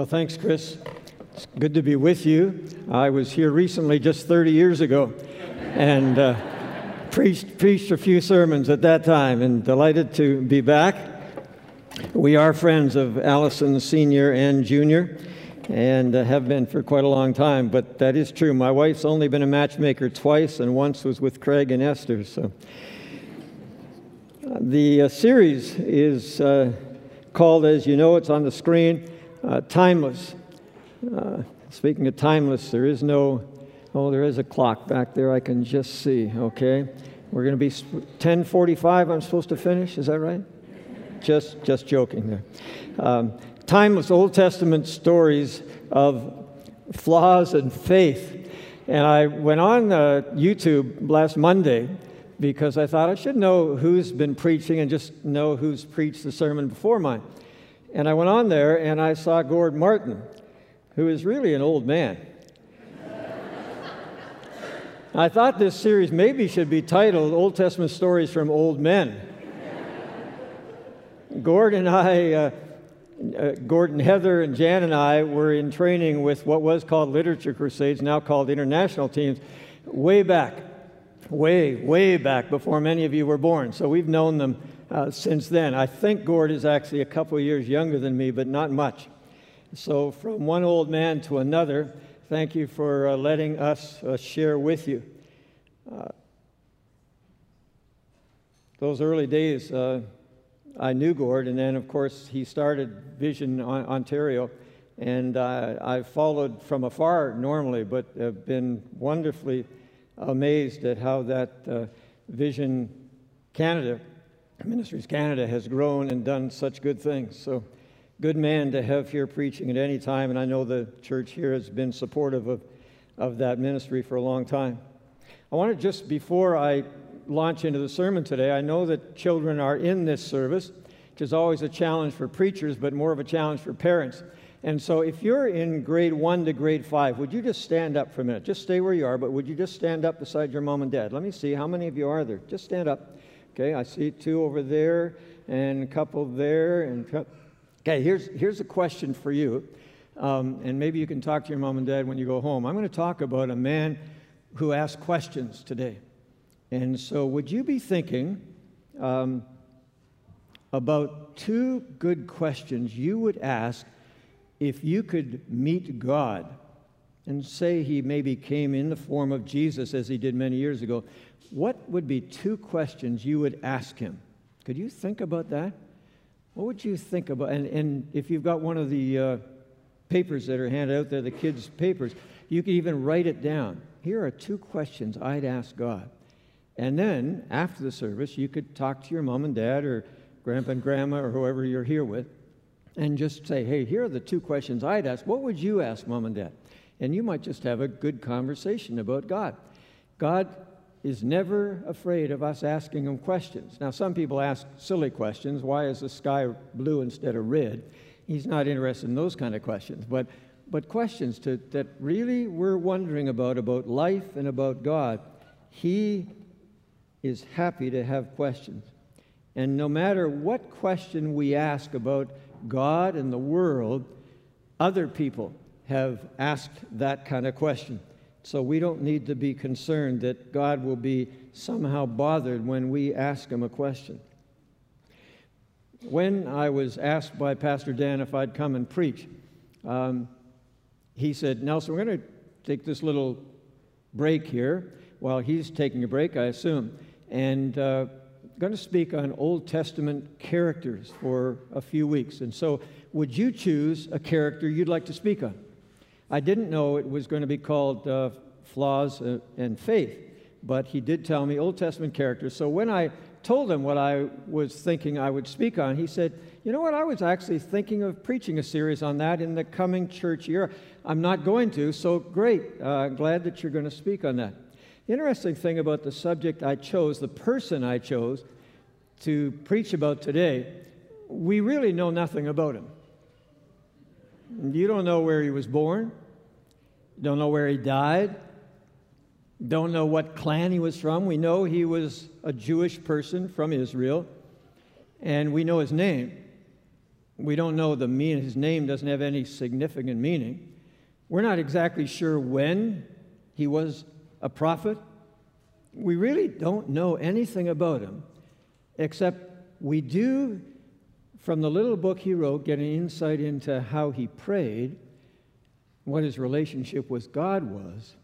Well, thanks, Chris. It's good to be with you. I was here recently, just 30 years ago, and uh, preached, preached a few sermons at that time, and delighted to be back. We are friends of Allison Sr. and Jr., and uh, have been for quite a long time, but that is true. My wife's only been a matchmaker twice, and once was with Craig and Esther, so. The uh, series is uh, called, as you know, it's on the screen, uh, Timeless. Uh, speaking of timeless, there is no, oh, there is a clock back there I can just see, okay? We're going to be 1045, I'm supposed to finish, is that right? Just, just joking there. Um, timeless Old Testament stories of flaws and faith. And I went on uh, YouTube last Monday because I thought I should know who's been preaching and just know who's preached the sermon before mine. And I went on there and I saw Gord Martin, who is really an old man. I thought this series maybe should be titled Old Testament Stories from Old Men. Gord and I, uh, uh, Gordon, Heather, and Jan and I were in training with what was called Literature Crusades, now called International Teams, way back way, way back before many of you were born. So we've known them uh, since then. I think Gord is actually a couple of years younger than me, but not much. So from one old man to another, thank you for uh, letting us uh, share with you. Uh, those early days, uh, I knew Gord, and then, of course, he started Vision Ontario. And I followed from afar normally, but have been wonderfully amazed at how that uh, Vision Canada, Ministries Canada, has grown and done such good things. So, good man to have here preaching at any time, and I know the church here has been supportive of, of that ministry for a long time. I want to just, before I launch into the sermon today, I know that children are in this service, which is always a challenge for preachers, but more of a challenge for parents. And so, if you're in grade one to grade five, would you just stand up for a minute? Just stay where you are, but would you just stand up beside your mom and dad? Let me see how many of you are there. Just stand up. Okay, I see two over there and a couple there. And okay, here's here's a question for you, um, and maybe you can talk to your mom and dad when you go home. I'm going to talk about a man who asked questions today, and so would you be thinking? Um, about two good questions you would ask if you could meet God and say he maybe came in the form of Jesus as he did many years ago, what would be two questions you would ask him? Could you think about that? What would you think about? And, and if you've got one of the uh, papers that are handed out there, the kids' papers, you could even write it down. Here are two questions I'd ask God. And then after the service, you could talk to your mom and dad or grandpa and grandma or whoever you're here with and just say, hey, here are the two questions I'd ask. What would you ask mom and dad? And you might just have a good conversation about God. God is never afraid of us asking him questions. Now, some people ask silly questions. Why is the sky blue instead of red? He's not interested in those kind of questions. But, but questions to, that really we're wondering about, about life and about God, he is happy to have questions. And no matter what question we ask about God and the world, other people have asked that kind of question. So we don't need to be concerned that God will be somehow bothered when we ask him a question. When I was asked by Pastor Dan if I'd come and preach, um, he said, Nelson, we're going to take this little break here while he's taking a break, I assume. And uh, going to speak on Old Testament characters for a few weeks. And so, would you choose a character you'd like to speak on? I didn't know it was going to be called uh, Flaws uh, and Faith, but he did tell me Old Testament characters. So, when I told him what I was thinking I would speak on, he said, You know what? I was actually thinking of preaching a series on that in the coming church year. I'm not going to, so great. Uh, glad that you're going to speak on that. The interesting thing about the subject I chose, the person I chose to preach about today, we really know nothing about him. You don't know where he was born, don't know where he died, don't know what clan he was from. We know he was a Jewish person from Israel, and we know his name. We don't know the meaning. His name doesn't have any significant meaning. We're not exactly sure when he was a prophet. We really don't know anything about him, except we do, from the little book he wrote, get an insight into how he prayed, what his relationship with God was,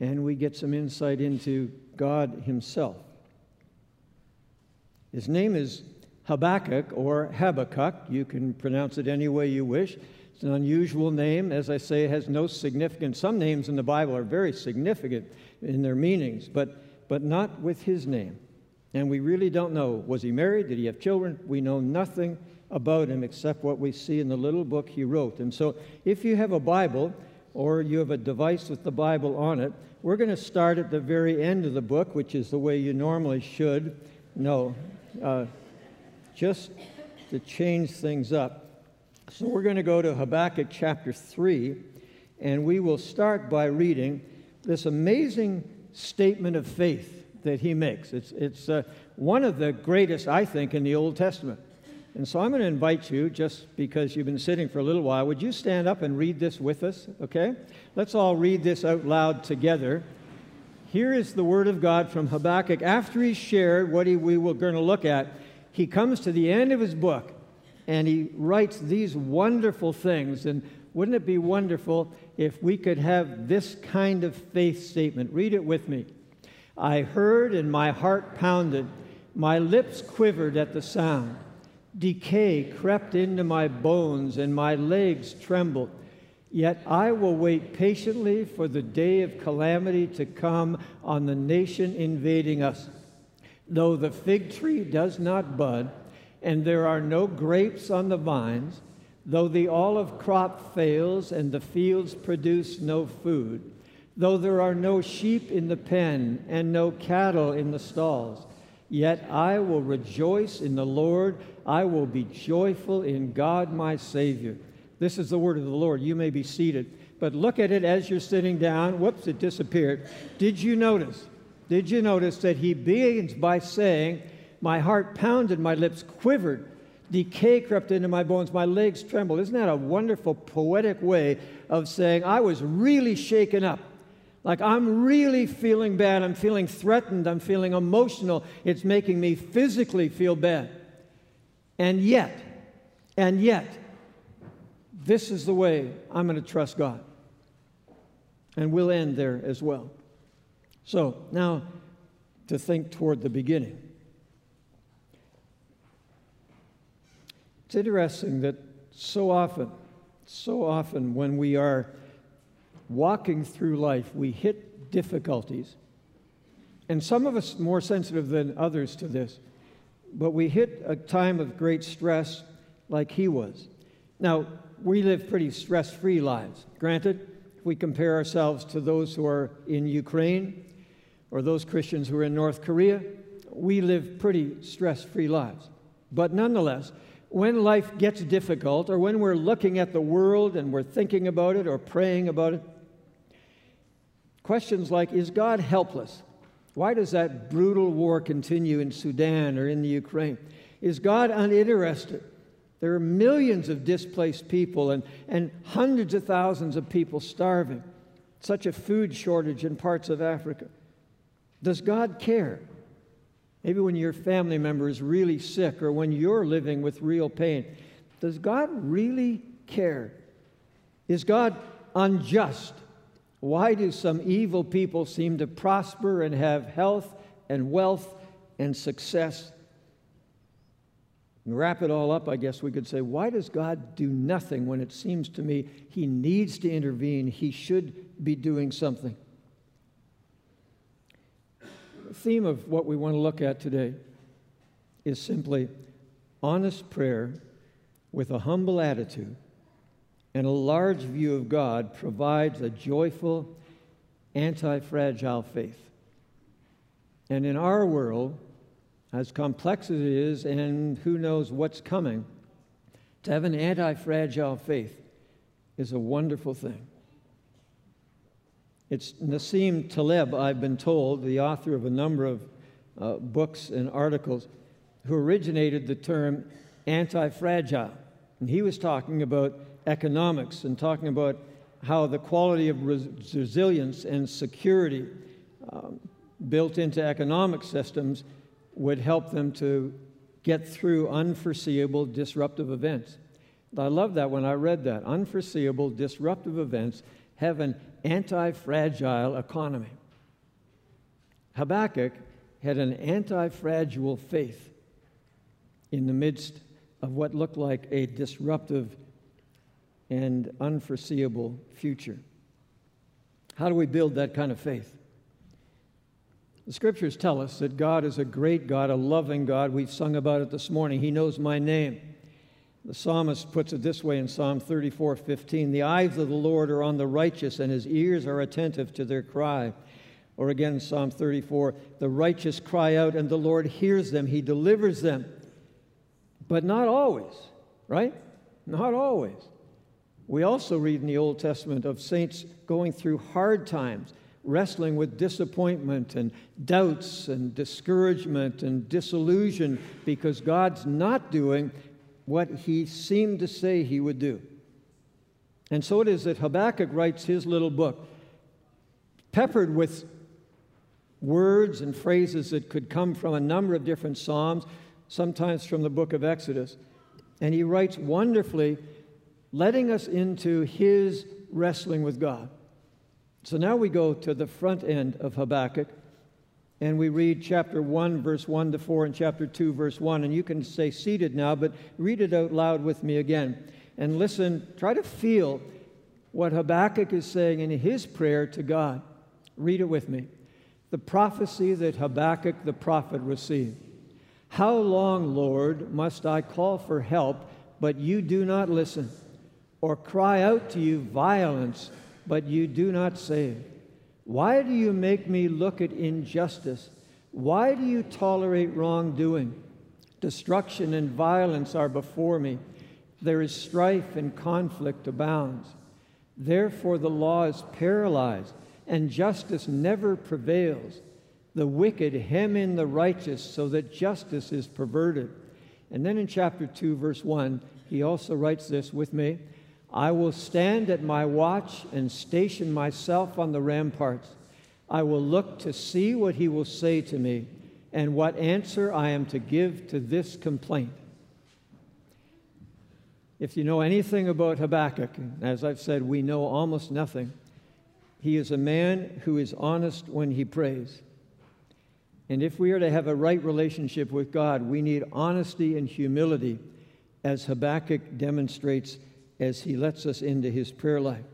and we get some insight into God himself. His name is Habakkuk or Habakkuk. You can pronounce it any way you wish. It's an unusual name. As I say, it has no significance. Some names in the Bible are very significant in their meanings, but, but not with his name. And we really don't know. Was he married? Did he have children? We know nothing about him except what we see in the little book he wrote. And so, if you have a Bible or you have a device with the Bible on it, we're going to start at the very end of the book, which is the way you normally should. No, uh, just to change things up. So we're going to go to Habakkuk chapter 3, and we will start by reading this amazing statement of faith that he makes. It's, it's uh, one of the greatest, I think, in the Old Testament. And so I'm going to invite you, just because you've been sitting for a little while, would you stand up and read this with us, okay? Let's all read this out loud together. Here is the word of God from Habakkuk. After he shared what he, we were going to look at, he comes to the end of his book and he writes these wonderful things. And wouldn't it be wonderful if we could have this kind of faith statement? Read it with me. I heard and my heart pounded, my lips quivered at the sound. Decay crept into my bones and my legs trembled. Yet I will wait patiently for the day of calamity to come on the nation invading us. Though the fig tree does not bud, and there are no grapes on the vines, though the olive crop fails and the fields produce no food, though there are no sheep in the pen and no cattle in the stalls, yet I will rejoice in the Lord. I will be joyful in God my Savior. This is the word of the Lord. You may be seated. But look at it as you're sitting down. Whoops, it disappeared. Did you notice? Did you notice that he begins by saying, My heart pounded, my lips quivered, decay crept into my bones, my legs trembled? Isn't that a wonderful poetic way of saying, I was really shaken up? Like, I'm really feeling bad. I'm feeling threatened. I'm feeling emotional. It's making me physically feel bad. And yet, and yet, this is the way I'm going to trust God. And we'll end there as well. So now to think toward the beginning. It's interesting that so often, so often when we are walking through life, we hit difficulties. And some of us more sensitive than others to this, but we hit a time of great stress like he was. Now, we live pretty stress free lives. Granted, if we compare ourselves to those who are in Ukraine, or those Christians who are in North Korea, we live pretty stress free lives. But nonetheless, when life gets difficult, or when we're looking at the world and we're thinking about it or praying about it, questions like Is God helpless? Why does that brutal war continue in Sudan or in the Ukraine? Is God uninterested? There are millions of displaced people and, and hundreds of thousands of people starving. Such a food shortage in parts of Africa. Does God care? Maybe when your family member is really sick or when you're living with real pain. Does God really care? Is God unjust? Why do some evil people seem to prosper and have health and wealth and success? And wrap it all up, I guess we could say, why does God do nothing when it seems to me He needs to intervene? He should be doing something The theme of what we want to look at today is simply honest prayer with a humble attitude and a large view of God provides a joyful, anti fragile faith. And in our world, as complex as it is, and who knows what's coming, to have an anti fragile faith is a wonderful thing. It's Nassim Taleb, I've been told, the author of a number of uh, books and articles, who originated the term anti fragile. And he was talking about economics and talking about how the quality of res- resilience and security um, built into economic systems would help them to get through unforeseeable disruptive events. I love that when I read that. Unforeseeable disruptive events have an anti fragile economy. Habakkuk had an anti fragile faith in the midst of what looked like a disruptive and unforeseeable future. How do we build that kind of faith? The scriptures tell us that God is a great God, a loving God. We've sung about it this morning. He knows my name. The psalmist puts it this way in Psalm 34 15 The eyes of the Lord are on the righteous, and his ears are attentive to their cry. Or again, Psalm 34 The righteous cry out, and the Lord hears them, he delivers them. But not always, right? Not always. We also read in the Old Testament of saints going through hard times, wrestling with disappointment and doubts and discouragement and disillusion because God's not doing what he seemed to say he would do. And so it is that Habakkuk writes his little book, peppered with words and phrases that could come from a number of different Psalms, sometimes from the book of Exodus. And he writes wonderfully, letting us into his wrestling with God. So now we go to the front end of Habakkuk and we read chapter 1, verse 1 to 4, and chapter 2, verse 1. And you can stay seated now, but read it out loud with me again. And listen, try to feel what Habakkuk is saying in his prayer to God. Read it with me. The prophecy that Habakkuk the prophet received. How long, Lord, must I call for help, but you do not listen? Or cry out to you violence, but you do not save? Why do you make me look at injustice? Why do you tolerate wrongdoing? Destruction and violence are before me. There is strife and conflict abounds. Therefore, the law is paralyzed, and justice never prevails. The wicked hem in the righteous so that justice is perverted. And then in chapter 2, verse 1, he also writes this with me I will stand at my watch and station myself on the ramparts. I will look to see what he will say to me and what answer I am to give to this complaint. If you know anything about Habakkuk, as I've said, we know almost nothing. He is a man who is honest when he prays. And if we are to have a right relationship with God, we need honesty and humility, as Habakkuk demonstrates as he lets us into his prayer life.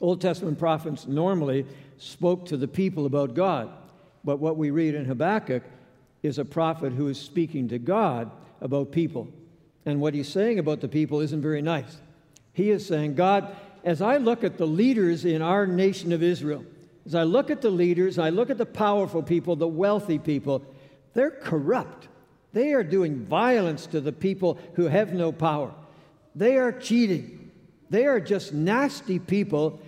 Old Testament prophets normally spoke to the people about God, but what we read in Habakkuk is a prophet who is speaking to God about people. And what he's saying about the people isn't very nice. He is saying, God, as I look at the leaders in our nation of Israel, as I look at the leaders, I look at the powerful people, the wealthy people, they're corrupt. They are doing violence to the people who have no power. They are cheating. They are just nasty people.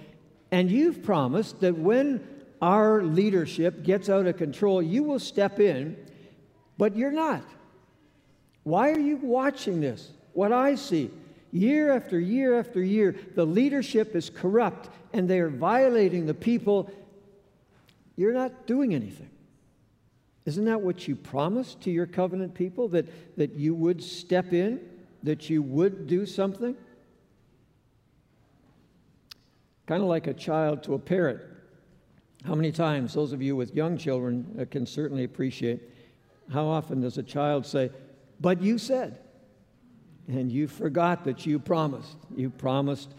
And you've promised that when our leadership gets out of control, you will step in, but you're not. Why are you watching this? What I see, year after year after year, the leadership is corrupt and they are violating the people. You're not doing anything. Isn't that what you promised to your covenant people? That, that you would step in? That you would do something? Kind of like a child to a parent. How many times, those of you with young children uh, can certainly appreciate, how often does a child say, But you said? And you forgot that you promised. You promised,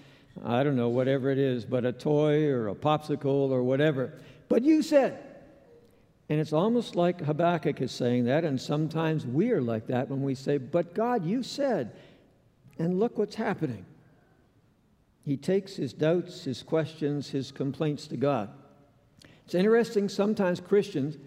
I don't know, whatever it is, but a toy or a popsicle or whatever. But you said. And it's almost like Habakkuk is saying that, and sometimes we are like that when we say, But God, you said, and look what's happening. He takes his doubts, his questions, his complaints to God. It's interesting, sometimes Christians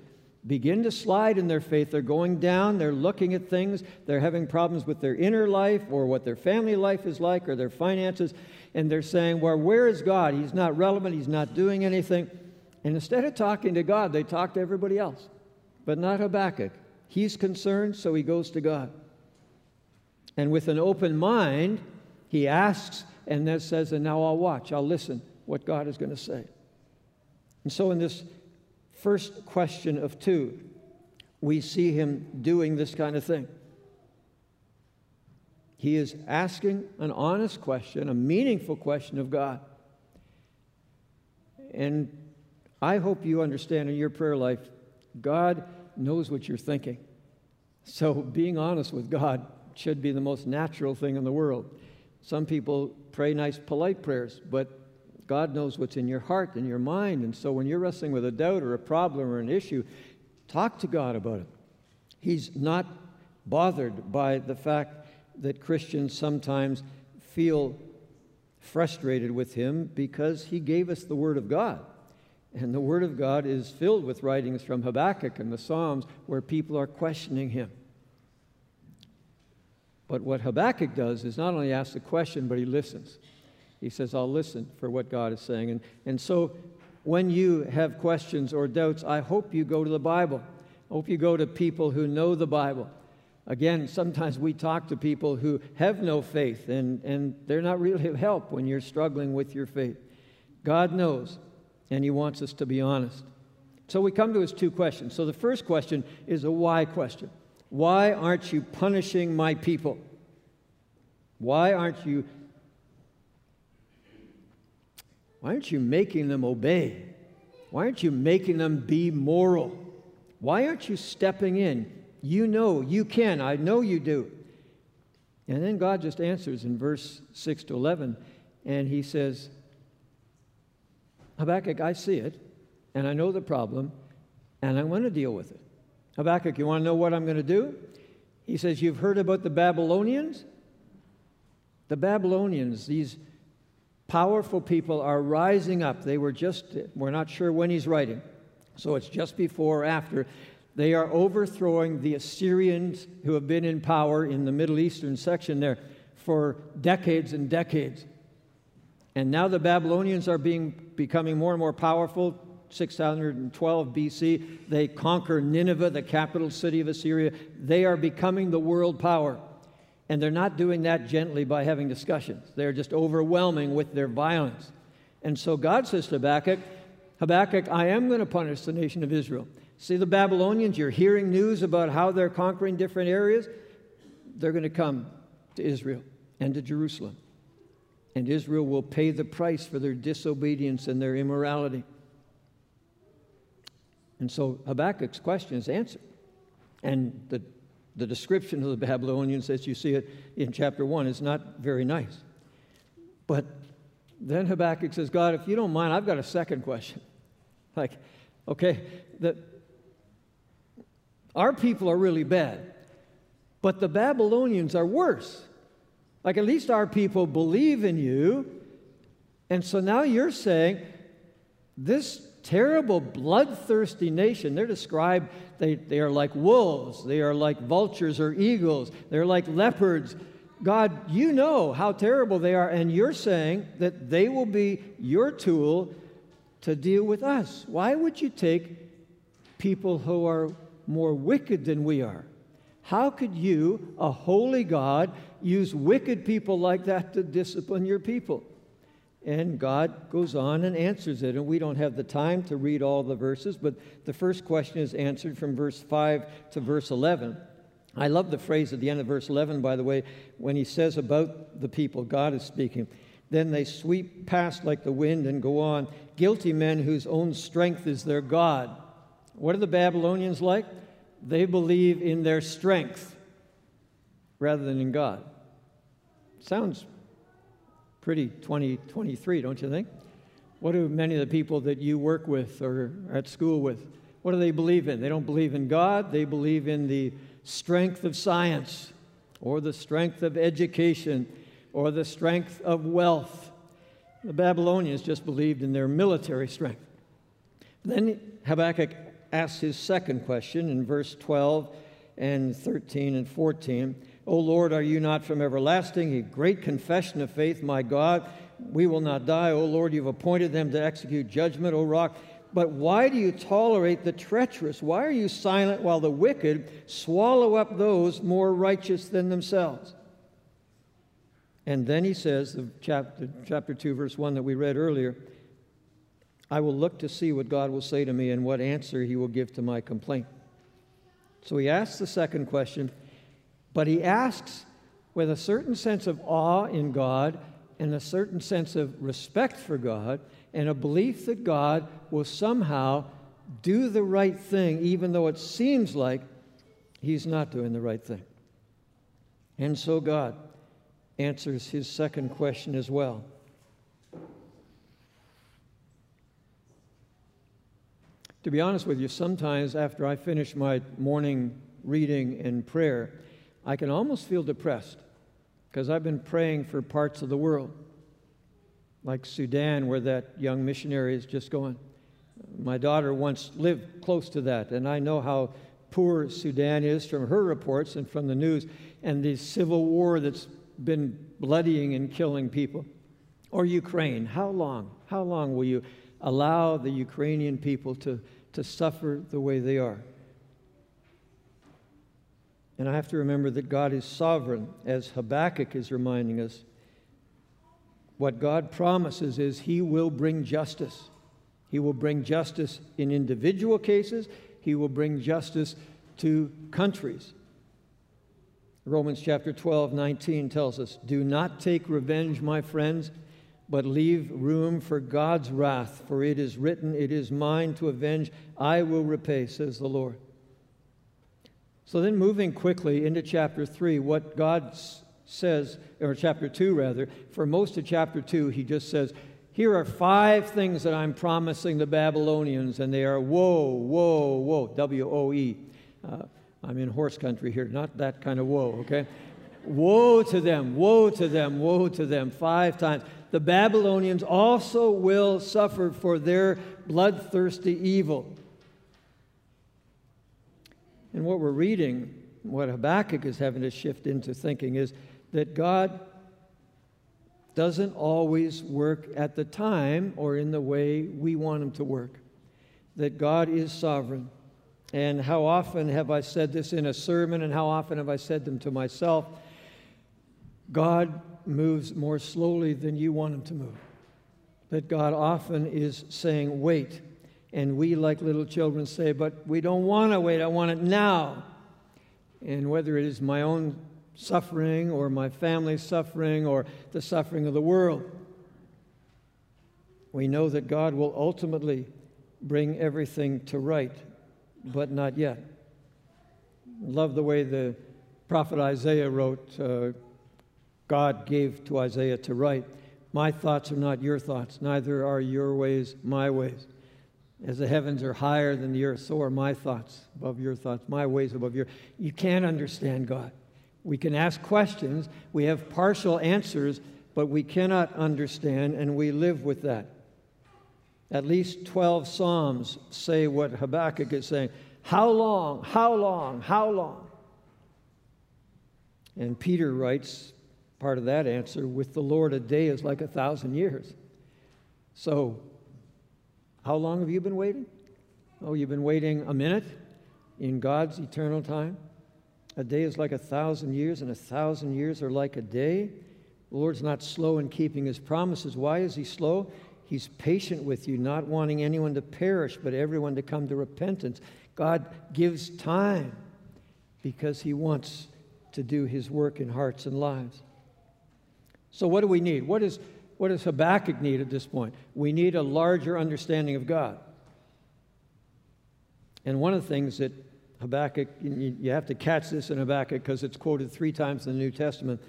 begin to slide in their faith. They're going down, they're looking at things, they're having problems with their inner life or what their family life is like or their finances, and they're saying, Well, where is God? He's not relevant, He's not doing anything. And instead of talking to God, they talk to everybody else, but not Habakkuk. He's concerned, so he goes to God. And with an open mind, he asks and then says, And now I'll watch, I'll listen what God is going to say. And so, in this first question of two, we see him doing this kind of thing. He is asking an honest question, a meaningful question of God. And I hope you understand in your prayer life, God knows what you're thinking. So being honest with God should be the most natural thing in the world. Some people pray nice, polite prayers, but God knows what's in your heart and your mind. And so when you're wrestling with a doubt or a problem or an issue, talk to God about it. He's not bothered by the fact that Christians sometimes feel frustrated with him because he gave us the Word of God. And the Word of God is filled with writings from Habakkuk and the Psalms where people are questioning him. But what Habakkuk does is not only ask the question, but he listens. He says, I'll listen for what God is saying. And, and so when you have questions or doubts, I hope you go to the Bible. I hope you go to people who know the Bible. Again, sometimes we talk to people who have no faith, and, and they're not really of help when you're struggling with your faith. God knows, and He wants us to be honest. So we come to His two questions. So the first question is a why question Why aren't you punishing my people? Why aren't you why aren't you making them obey? Why aren't you making them be moral? Why aren't you stepping in you know, you can. I know you do. And then God just answers in verse 6 to 11, and he says, Habakkuk, I see it, and I know the problem, and I want to deal with it. Habakkuk, you want to know what I'm going to do? He says, You've heard about the Babylonians? The Babylonians, these powerful people, are rising up. They were just, we're not sure when he's writing, so it's just before or after. They are overthrowing the Assyrians who have been in power in the Middle Eastern section there for decades and decades. And now the Babylonians are being, becoming more and more powerful. 612 BC, they conquer Nineveh, the capital city of Assyria. They are becoming the world power. And they're not doing that gently by having discussions. They're just overwhelming with their violence. And so God says to Habakkuk, Habakkuk, I am going to punish the nation of Israel. See the Babylonians, you're hearing news about how they're conquering different areas. They're going to come to Israel and to Jerusalem. And Israel will pay the price for their disobedience and their immorality. And so Habakkuk's question is answered. And the, the description of the Babylonians, as you see it in chapter 1, is not very nice. But then Habakkuk says, God, if you don't mind, I've got a second question. Like, okay, the, our people are really bad, but the Babylonians are worse. Like, at least our people believe in you. And so now you're saying this terrible, bloodthirsty nation, they're described, they, they are like wolves, they are like vultures or eagles, they're like leopards. God, you know how terrible they are, and you're saying that they will be your tool to deal with us. Why would you take people who are more wicked than we are. How could you, a holy God, use wicked people like that to discipline your people? And God goes on and answers it. And we don't have the time to read all the verses, but the first question is answered from verse 5 to verse 11. I love the phrase at the end of verse 11, by the way, when he says about the people, God is speaking. Then they sweep past like the wind and go on, guilty men whose own strength is their God. What are the Babylonians like? They believe in their strength rather than in God. Sounds pretty 2023, don't you think? What do many of the people that you work with or are at school with, what do they believe in? They don't believe in God, they believe in the strength of science or the strength of education or the strength of wealth. The Babylonians just believed in their military strength. Then Habakkuk asks his second question in verse 12 and 13 and 14. O Lord, are you not from everlasting? A great confession of faith, my God. We will not die. O Lord, you've appointed them to execute judgment, O rock. But why do you tolerate the treacherous? Why are you silent while the wicked swallow up those more righteous than themselves? And then he says, the chapter, chapter 2, verse 1 that we read earlier, I will look to see what God will say to me and what answer he will give to my complaint. So he asks the second question, but he asks with a certain sense of awe in God and a certain sense of respect for God and a belief that God will somehow do the right thing, even though it seems like he's not doing the right thing. And so God answers his second question as well. To be honest with you, sometimes after I finish my morning reading and prayer, I can almost feel depressed because I've been praying for parts of the world, like Sudan, where that young missionary is just going. My daughter once lived close to that, and I know how poor Sudan is from her reports and from the news, and the civil war that's been bloodying and killing people. Or Ukraine. How long? How long will you allow the Ukrainian people to, to suffer the way they are? And I have to remember that God is sovereign, as Habakkuk is reminding us. What God promises is He will bring justice. He will bring justice in individual cases, He will bring justice to countries. Romans chapter 12, 19 tells us Do not take revenge, my friends, but leave room for God's wrath, for it is written, It is mine to avenge, I will repay, says the Lord. So then, moving quickly into chapter 3, what God says, or chapter 2 rather, for most of chapter 2, he just says, Here are five things that I'm promising the Babylonians, and they are woe, woe, woe, W O E. Uh, I'm in horse country here, not that kind of woe, okay? woe to them, woe to them, woe to them, five times. The Babylonians also will suffer for their bloodthirsty evil. And what we're reading, what Habakkuk is having to shift into thinking, is that God doesn't always work at the time or in the way we want Him to work, that God is sovereign. And how often have I said this in a sermon, and how often have I said them to myself? God moves more slowly than you want him to move. That God often is saying, wait. And we, like little children, say, but we don't want to wait, I want it now. And whether it is my own suffering or my family's suffering or the suffering of the world, we know that God will ultimately bring everything to right but not yet. Love the way the prophet Isaiah wrote, uh, God gave to Isaiah to write, My thoughts are not your thoughts, neither are your ways my ways. As the heavens are higher than the earth, so are my thoughts above your thoughts, my ways above your. You can't understand God. We can ask questions, we have partial answers, but we cannot understand, and we live with that. At least 12 Psalms say what Habakkuk is saying How long, how long, how long? And Peter writes part of that answer with the Lord, a day is like a thousand years. So, how long have you been waiting? Oh, you've been waiting a minute in God's eternal time? A day is like a thousand years, and a thousand years are like a day. The Lord's not slow in keeping his promises. Why is he slow? He's patient with you, not wanting anyone to perish, but everyone to come to repentance. God gives time because He wants to do His work in hearts and lives. So, what do we need? What, is, what does Habakkuk need at this point? We need a larger understanding of God. And one of the things that Habakkuk, you have to catch this in Habakkuk because it's quoted three times in the New Testament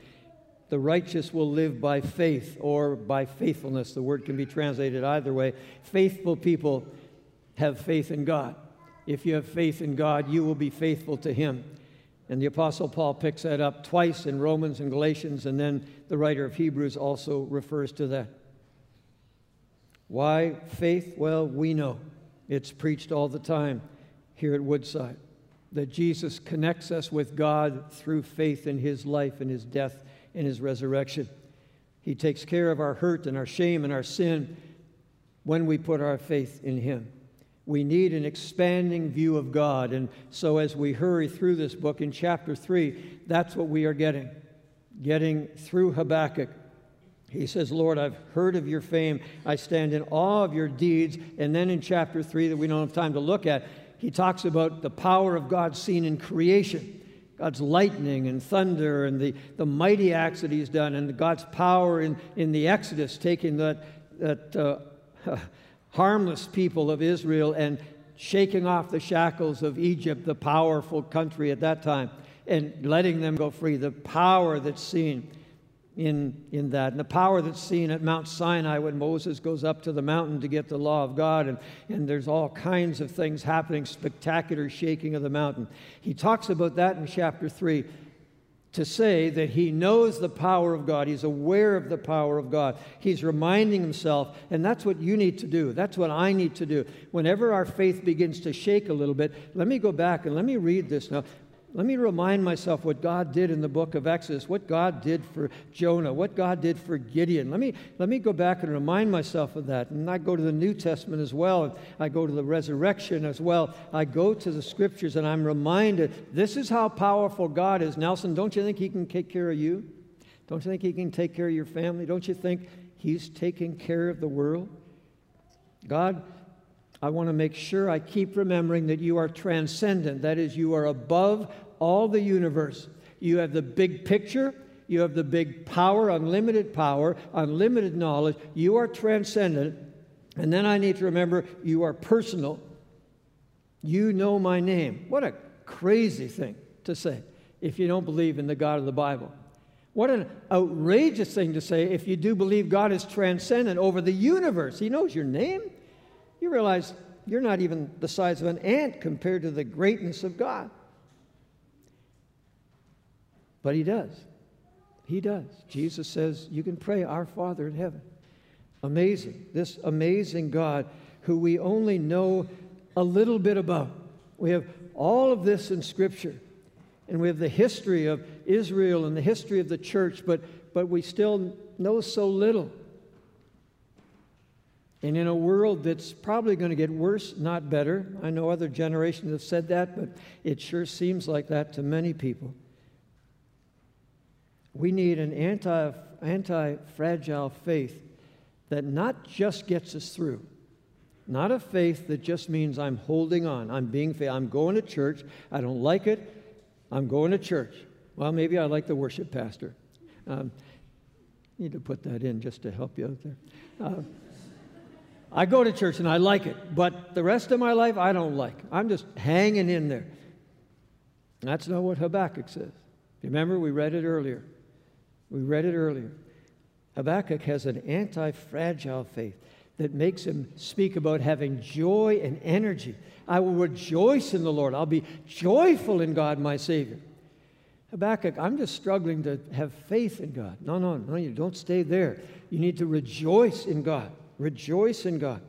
the righteous will live by faith or by faithfulness. The word can be translated either way. Faithful people have faith in God. If you have faith in God, you will be faithful to Him. And the Apostle Paul picks that up twice in Romans and Galatians, and then the writer of Hebrews also refers to that. Why faith? Well, we know. It's preached all the time here at Woodside that Jesus connects us with God through faith in His life and His death and his resurrection. He takes care of our hurt and our shame and our sin when we put our faith in him. We need an expanding view of God. And so, as we hurry through this book in chapter 3, that's what we are getting. getting through Habakkuk. He says, Lord, I've heard of your fame. I stand in awe of your deeds. And then in chapter 3, that we don't have time to look at, he talks about the power of God seen in creation. God's lightning and thunder and the, the mighty acts that he's done, and God's power in, in the Exodus, taking that, that uh, harmless people of Israel and shaking off the shackles of Egypt, the powerful country at that time, and letting them go free. The power that's seen in, in that. And the power that's seen at Mount Sinai when Moses goes up to the mountain to get the law of God, and, and there's all kinds of things happening, spectacular shaking of the mountain. He talks about that in chapter 3 to say that he knows the power of God. He's aware of the power of God. He's reminding himself, and that's what you need to do. That's what I need to do. Whenever our faith begins to shake a little bit, let me go back and let me read this now. Let me remind myself what God did in the book of Exodus, what God did for Jonah, what God did for Gideon. Let me, let me go back and remind myself of that. And I go to the New Testament as well, I go to the resurrection as well. I go to the scriptures and I'm reminded this is how powerful God is. Nelson, don't you think He can take care of you? Don't you think He can take care of your family? Don't you think He's taking care of the world? God I want to make sure I keep remembering that you are transcendent. That is, you are above all the universe. You have the big picture, you have the big power, unlimited power, unlimited knowledge. You are transcendent. And then I need to remember you are personal. You know my name. What a crazy thing to say if you don't believe in the God of the Bible. What an outrageous thing to say if you do believe God is transcendent over the universe. He knows your name. You realize you're not even the size of an ant compared to the greatness of God. But He does. He does. Jesus says, You can pray, Our Father in heaven. Amazing. This amazing God who we only know a little bit about. We have all of this in Scripture. And we have the history of Israel and the history of the church, but, but we still know so little. And in a world that's probably going to get worse, not better, I know other generations have said that, but it sure seems like that to many people. We need an anti, anti-fragile faith that not just gets us through, not a faith that just means I'm holding on, I'm being faithful, I'm going to church, I don't like it, I'm going to church. Well, maybe I like the worship pastor. Um, need to put that in just to help you out there. Uh, I go to church and I like it, but the rest of my life I don't like. I'm just hanging in there. That's not what Habakkuk says. Remember, we read it earlier. We read it earlier. Habakkuk has an anti fragile faith that makes him speak about having joy and energy. I will rejoice in the Lord. I'll be joyful in God, my Savior. Habakkuk, I'm just struggling to have faith in God. No, no, no, you don't stay there. You need to rejoice in God. Rejoice in God.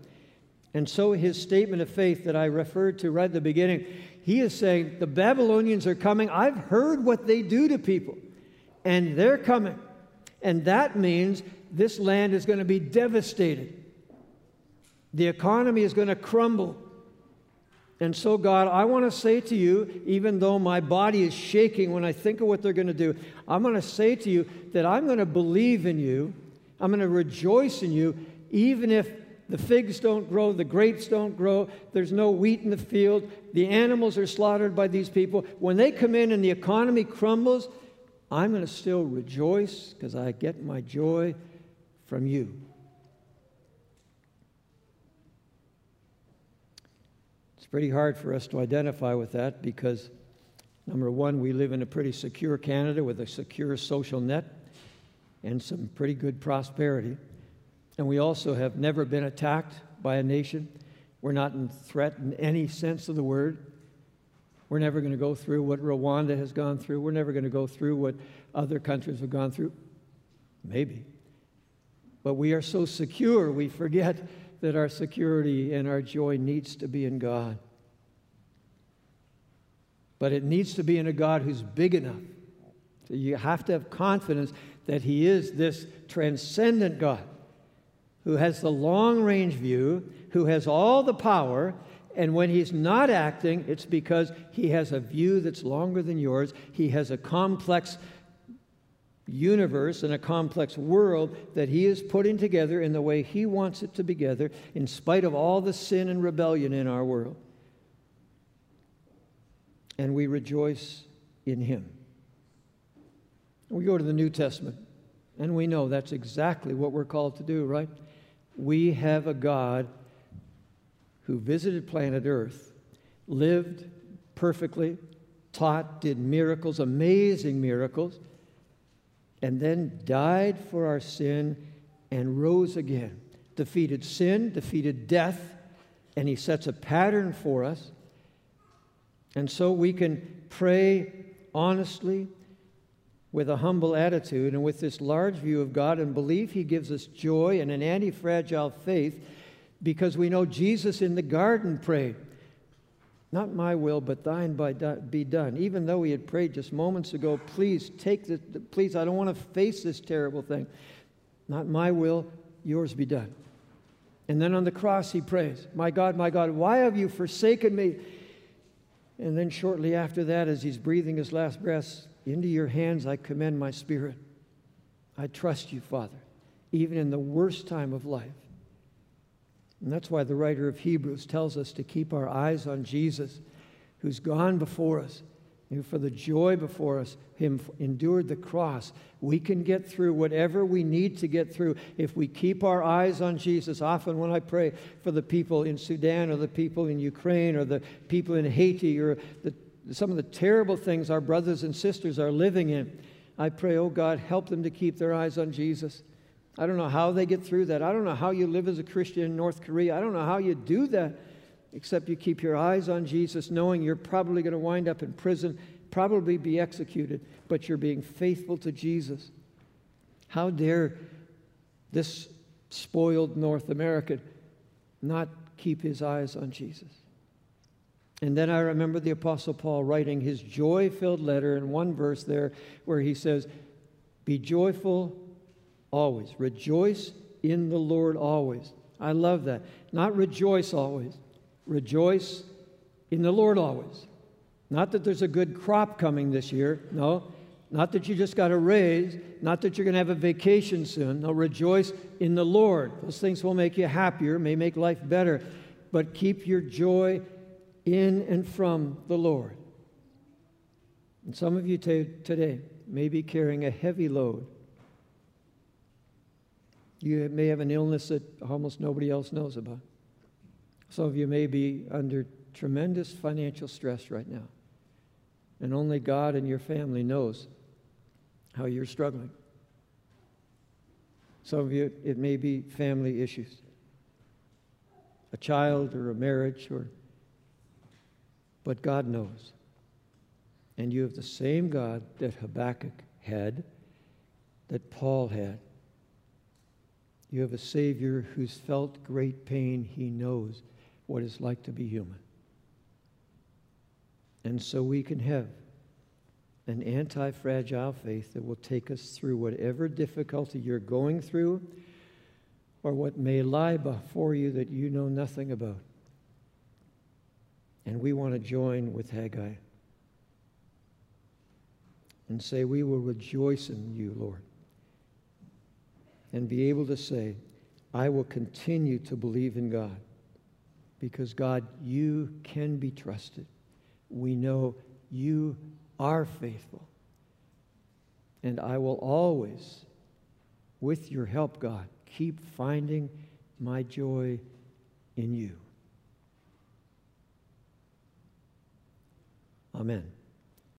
And so, his statement of faith that I referred to right at the beginning, he is saying, The Babylonians are coming. I've heard what they do to people, and they're coming. And that means this land is going to be devastated. The economy is going to crumble. And so, God, I want to say to you, even though my body is shaking when I think of what they're going to do, I'm going to say to you that I'm going to believe in you. I'm going to rejoice in you, even if the figs don't grow, the grapes don't grow, there's no wheat in the field, the animals are slaughtered by these people, when they come in and the economy crumbles, I'm going to still rejoice because I get my joy from you. It's pretty hard for us to identify with that because, number one, we live in a pretty secure Canada with a secure social net and some pretty good prosperity. And we also have never been attacked by a nation. We're not in threat in any sense of the word. We're never going to go through what Rwanda has gone through. We're never going to go through what other countries have gone through. Maybe. But we are so secure, we forget that our security and our joy needs to be in God. But it needs to be in a God who's big enough. So you have to have confidence that He is this transcendent God who has the long range view, who has all the power, and when he's not acting, it's because he has a view that's longer than yours. He has a complex universe and a complex world that He is putting together in the way He wants it to be together, in spite of all the sin and rebellion in our world. And we rejoice in Him. We go to the New Testament, and we know that's exactly what we're called to do, right? We have a God who visited planet Earth, lived perfectly, taught, did miracles, amazing miracles and then died for our sin and rose again. Defeated sin, defeated death, and he sets a pattern for us. And so we can pray honestly with a humble attitude and with this large view of God and belief, he gives us joy and an anti fragile faith because we know Jesus in the garden prayed. Not my will, but thine be done. Even though he had prayed just moments ago, please take this, please, I don't want to face this terrible thing. Not my will, yours be done. And then on the cross, he prays, My God, my God, why have you forsaken me? And then shortly after that, as he's breathing his last breaths, into your hands I commend my spirit. I trust you, Father, even in the worst time of life. And that's why the writer of Hebrews tells us to keep our eyes on Jesus, who's gone before us. who, for the joy before us, him endured the cross. We can get through whatever we need to get through if we keep our eyes on Jesus. Often, when I pray for the people in Sudan or the people in Ukraine or the people in Haiti or the, some of the terrible things our brothers and sisters are living in, I pray, oh God, help them to keep their eyes on Jesus. I don't know how they get through that. I don't know how you live as a Christian in North Korea. I don't know how you do that, except you keep your eyes on Jesus, knowing you're probably going to wind up in prison, probably be executed, but you're being faithful to Jesus. How dare this spoiled North American not keep his eyes on Jesus? And then I remember the Apostle Paul writing his joy filled letter in one verse there where he says, Be joyful always. Rejoice in the Lord always. I love that. Not rejoice always. Rejoice in the Lord always. Not that there's a good crop coming this year. No. Not that you just got a raise. Not that you're going to have a vacation soon. No, rejoice in the Lord. Those things will make you happier, may make life better. But keep your joy in and from the Lord. And some of you t- today may be carrying a heavy load you may have an illness that almost nobody else knows about. Some of you may be under tremendous financial stress right now. And only God and your family knows how you're struggling. Some of you, it may be family issues a child or a marriage, or, but God knows. And you have the same God that Habakkuk had, that Paul had, you have a Savior who's felt great pain. He knows what it's like to be human. And so we can have an anti fragile faith that will take us through whatever difficulty you're going through or what may lie before you that you know nothing about. And we want to join with Haggai and say, We will rejoice in you, Lord and be able to say, I will continue to believe in God. Because, God, you can be trusted. We know you are faithful. And I will always, with your help, God, keep finding my joy in you. Amen.